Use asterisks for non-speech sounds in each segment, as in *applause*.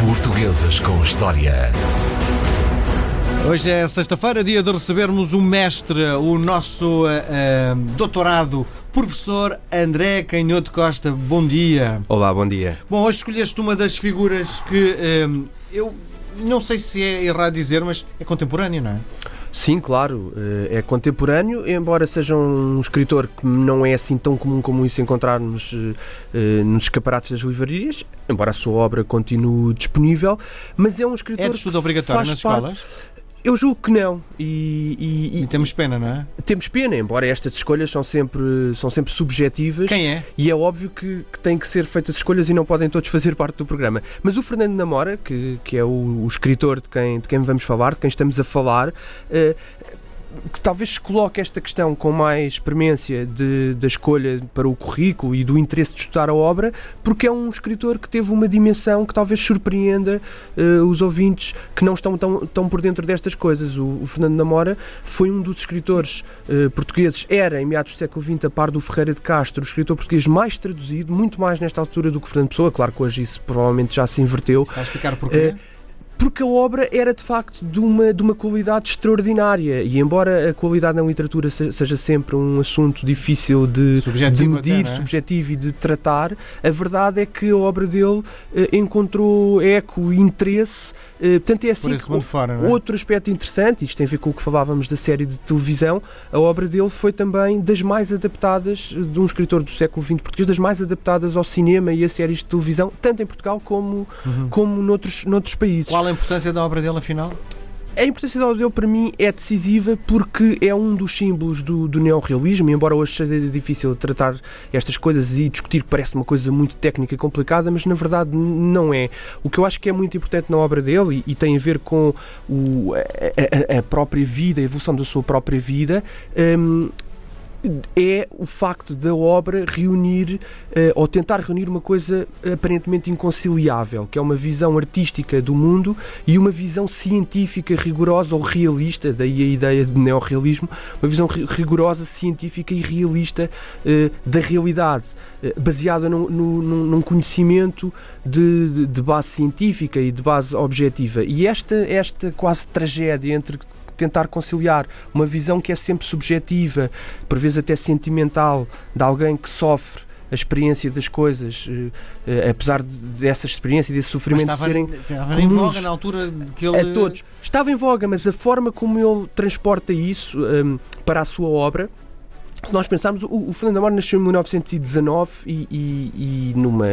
Portuguesas com História. Hoje é sexta-feira, dia de recebermos um mestre, o nosso uh, doutorado, professor André Canhoto Costa. Bom dia. Olá, bom dia. Bom, hoje escolheste uma das figuras que uh, eu não sei se é errado dizer, mas é contemporâneo, não é? Sim, claro, é contemporâneo, embora seja um escritor que não é assim tão comum como isso encontrarmos nos escaparates das livrarias, embora a sua obra continue disponível, mas é um escritor. É de estudo obrigatório nas parte... Eu julgo que não. E, e, e, temos pena, não é? Temos pena, embora estas escolhas são sempre, são sempre subjetivas. Quem é? E é óbvio que, que têm que ser feitas escolhas e não podem todos fazer parte do programa. Mas o Fernando Namora, que, que é o, o escritor de quem, de quem vamos falar, de quem estamos a falar, uh, que talvez se coloque esta questão com mais experiência de, da escolha para o currículo e do interesse de estudar a obra, porque é um escritor que teve uma dimensão que talvez surpreenda uh, os ouvintes que não estão tão, tão por dentro destas coisas. O, o Fernando Namora foi um dos escritores uh, portugueses, era em meados do século XX, a par do Ferreira de Castro, o escritor português mais traduzido, muito mais nesta altura do que Fernando Pessoa. Claro que hoje isso provavelmente já se inverteu. Sabe explicar porquê? Uh, porque a obra era de facto de uma, de uma qualidade extraordinária e embora a qualidade na literatura seja sempre um assunto difícil de, de medir, até, é? subjetivo e de tratar, a verdade é que a obra dele eh, encontrou eco e interesse. Eh, portanto, é assim que, fora, é? outro aspecto interessante, isto tem a ver com o que falávamos da série de televisão, a obra dele foi também das mais adaptadas de um escritor do século XX português, das mais adaptadas ao cinema e a séries de televisão, tanto em Portugal como, uhum. como noutros, noutros países. Qual a importância da obra dele, afinal? A importância da obra dele, para mim, é decisiva porque é um dos símbolos do, do neorrealismo, embora hoje seja difícil tratar estas coisas e discutir, parece uma coisa muito técnica e complicada, mas na verdade não é. O que eu acho que é muito importante na obra dele e, e tem a ver com o, a, a, própria vida, a evolução da sua própria vida, um, é o facto da obra reunir uh, ou tentar reunir uma coisa aparentemente inconciliável, que é uma visão artística do mundo e uma visão científica rigorosa ou realista, daí a ideia de neorrealismo, uma visão rigorosa, científica e realista uh, da realidade, uh, baseada num, num conhecimento de, de, de, base científica e de base objetiva. E esta, esta quase tragédia entre tentar conciliar uma visão que é sempre subjetiva, por vezes até sentimental, de alguém que sofre a experiência das coisas, uh, uh, apesar de, dessa experiência e desse sofrimento estava, serem estava em voga na altura que ele... a todos. Estava em voga, mas a forma como ele transporta isso um, ehm, para a sua obra se nós pensarmos, o, o Fernando Amor nasceu em 1919 e, e, e, numa,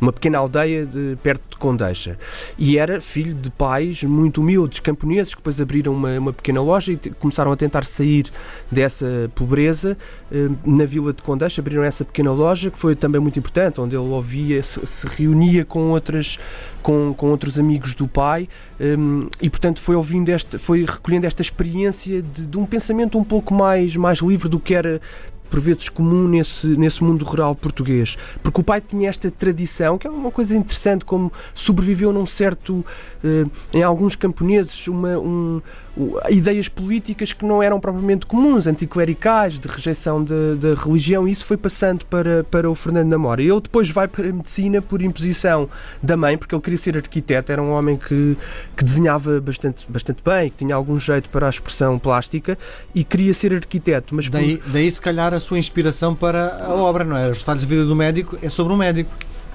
numa pequena aldeia de, perto de Condeixa. E era filho de pais muito humildes, camponeses, que depois abriram uma, uma pequena loja e começaram a tentar sair dessa pobreza. Eh, na vila de Condeixa abriram essa pequena loja, que foi também muito importante, onde ele ouvia, se, se reunia com, outras, com, com outros amigos do pai um, e, portanto, foi ouvindo esta, foi recolhendo esta experiência de, de um pensamento um pouco mais, mais livre do que era por vezes comum nesse, nesse mundo rural português. Porque o pai tinha esta tradição, que é uma coisa interessante, como sobreviveu num certo, uh, em alguns camponeses, uma, um, uh, ideias políticas que não eram propriamente comuns, anticlericais, de rejeição da religião, e isso foi passando para, para o Fernando Namora. Ele depois vai para a medicina por imposição da mãe, porque ele queria ser arquiteto, era um homem que, que desenhava bastante, bastante bem, que tinha algum jeito para a expressão plástica, e queria ser arquiteto. Mas daí, por... daí se calhar a sua inspiração para a obra, não é? Os detalhes de vida do médico é sobre um médico.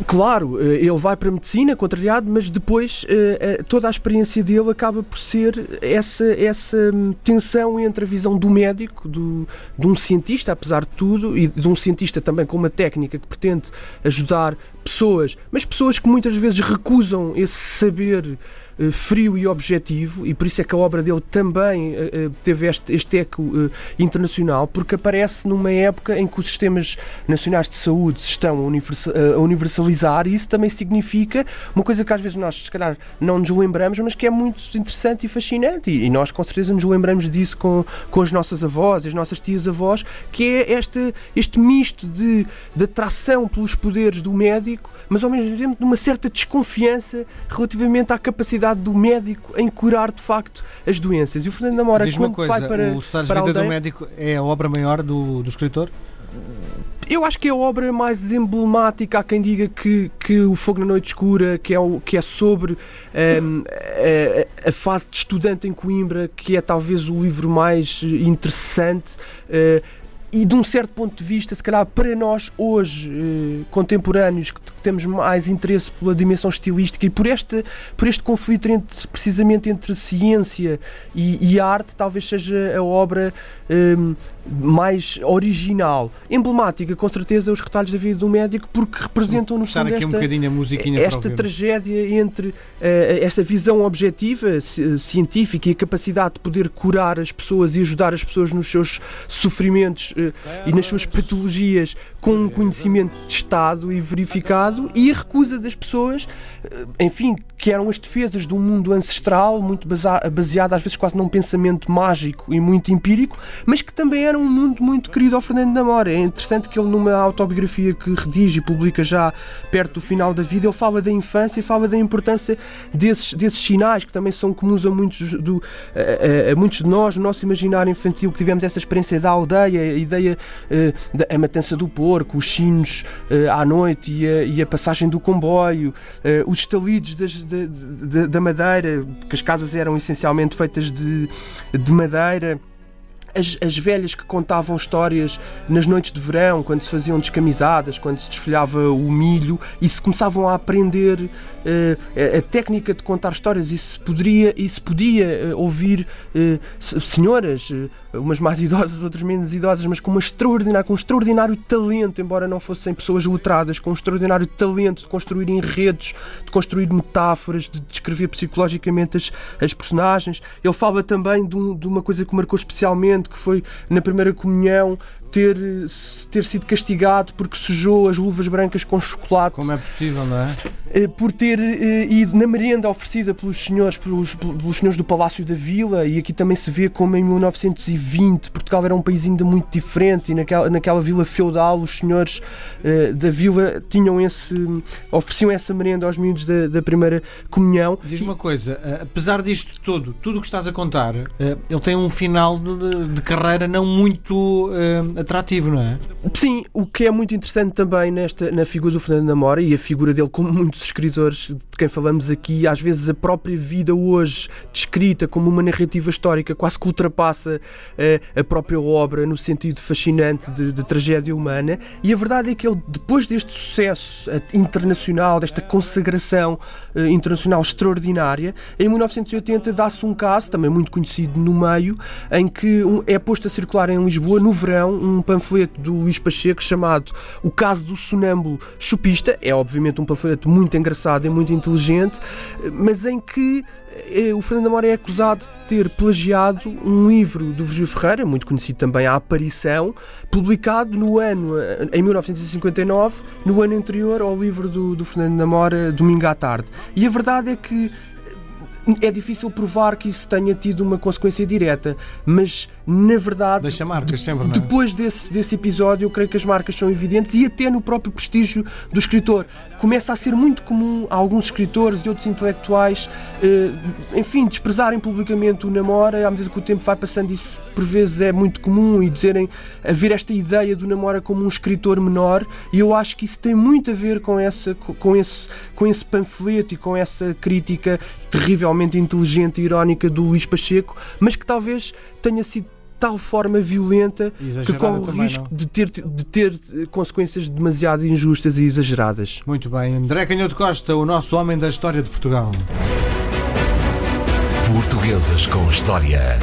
Claro, eh, ele vai para a medicina, contrariado, mas depois eh, eh, toda a experiência dele acaba por ser essa, essa hum, tensão entre a visão do médico, do, de um cientista, apesar de tudo, e de um cientista também com uma técnica que pretende ajudar pessoas, mas pessoas que muitas vezes recusam esse saber uh, frio e objetivo, e por isso é que a obra dele também uh, teve este, este eco internacional, porque aparece numa época em que os sistemas nacionais de saúde se estão a, universalizar, e isso também significa uma coisa que às vezes nós, se calhar, não nos lembramos, mas que é muito interessante e fascinante, e, nós com certeza nos lembramos disso com, com as nossas avós, as nossas tias-avós, que é este, este misto de, de atração pelos poderes do médico médico, mas ao mesmo tempo de uma certa desconfiança relativamente à capacidade do médico em curar de facto as doenças. E o Fernando Namora, Diz quando coisa, vai para. Os Estados de Vida aldeia, do Médico é a obra maior do, do escritor? Eu acho que é a obra mais emblemática. Há quem diga que, que o Fogo na Noite Escura, que é, o, que é sobre um, a, a, fase de estudante em Coimbra, que é talvez o livro mais interessante. Uh, e de um certo ponto de vista, se calhar para nós hoje, eh, contemporâneos, que, temos mais interesse pela dimensão estilística e por este, por este conflito entre, precisamente entre ciência e, e arte, talvez seja a obra eh, mais original, emblemática, com certeza, os retalhos da vida do médico, porque representam no fundo esta, um esta tragédia entre uh, esta visão objetiva, científica e a capacidade de poder curar as pessoas e ajudar as pessoas nos seus sofrimentos uh, e nas suas patologias com um conhecimento testado e verificado e a recusa das pessoas, uh, enfim, que eram as defesas de um mundo ancestral, muito baseado às vezes quase num pensamento mágico e muito empírico, mas que também era era um mundo muito querido ao Fernando Namora. É interessante que ele, numa autobiografia que redige e publica já perto do final da vida, ele fala da infância e fala da importância desses, desses sinais que também são comuns a muitos, do, a, a, a muitos de nós, no nosso imaginário infantil, que tivemos essa experiência da aldeia, a ideia uh, da a matança do porco, os sinos uh, à noite e a, e a, passagem do comboio, uh, os estalidos das, de, de, da madeira, que as casas eram essencialmente feitas de, de madeira as, as velhas que contavam histórias nas noites de verão, quando se faziam descamisadas, quando se desfolhava o milho e se começavam a aprender uh, a, a, técnica de contar histórias e se poderia, e se podia uh, ouvir uh, senhoras, umas mais *laughs* idosas, outras menos idosas, mas com, uma extraordinária, com um extraordinário talento, embora não fossem pessoas letradas, com um extraordinário talento de construir enredos, de construir metáforas, de descrever psicologicamente as, as personagens. Ele fala também de, um, de uma coisa que marcou especialmente que foi na primeira comunhão ter, ter sido castigado porque sujou as luvas brancas com chocolate. Como é possível, não é? Eh, por ter eh, ido na merenda oferecida pelos senhores, pelos, pelos senhores do Palácio da Vila, e aqui também se vê como em 1920 Portugal era um país ainda muito diferente e naquela, naquela vila feudal os senhores uh, da vila tinham esse, ofereciam essa merenda aos miúdos da, da primeira comunhão. Diz uma coisa, apesar disto tudo, tudo o que estás a contar, ele tem um final de, de carreira não muito atrativo, não é? Sim, o que é muito interessante também nesta, na figura do Fernando Namora e a figura dele, como muitos escritores de quem falamos aqui, às vezes a própria vida hoje descrita como uma narrativa histórica quase que ultrapassa uh, a própria obra no sentido fascinante de, de, tragédia humana. E a verdade é que ele, depois deste sucesso uh, internacional, desta consagração uh, internacional extraordinária, em 1980 dá-se um caso, também muito conhecido no meio, em que um, é posto a circular em Lisboa, no verão, um um panfleto do Luís Pacheco chamado O Caso do Sonâmbulo Chupista. É obviamente um panfleto muito engraçado e muito inteligente, mas em que eh, o Fernando Amora é acusado de ter plagiado um livro do Virgílio Ferreira, muito conhecido também, A Aparição, publicado no ano, eh, em 1959, no ano anterior ao livro do, do Fernando Namora, Domingo à Tarde. E a verdade é que é difícil provar que isso tenha tido uma consequência direta, mas na verdade, Deixa marcas sempre, não é? depois desse, desse episódio, eu creio que as marcas são evidentes e até no próprio prestígio do escritor. Começa a ser muito comum a alguns escritores e outros intelectuais, eh, enfim, desprezarem publicamente o Namora, à medida que o tempo vai passando, isso por vezes é muito comum e dizerem, haver esta ideia do Namora como um escritor menor, e eu acho que isso tem muito a ver com, essa, com, esse, com esse panfleto e com essa crítica terrivelmente inteligente e irónica do Luís Pacheco, mas que talvez tenha sido tal forma violenta Exagerada que corre o risco de ter, de ter consequências demasiado injustas e exageradas. Muito bem. André Canhoto Costa, o nosso homem da história de Portugal. Portuguesas com História.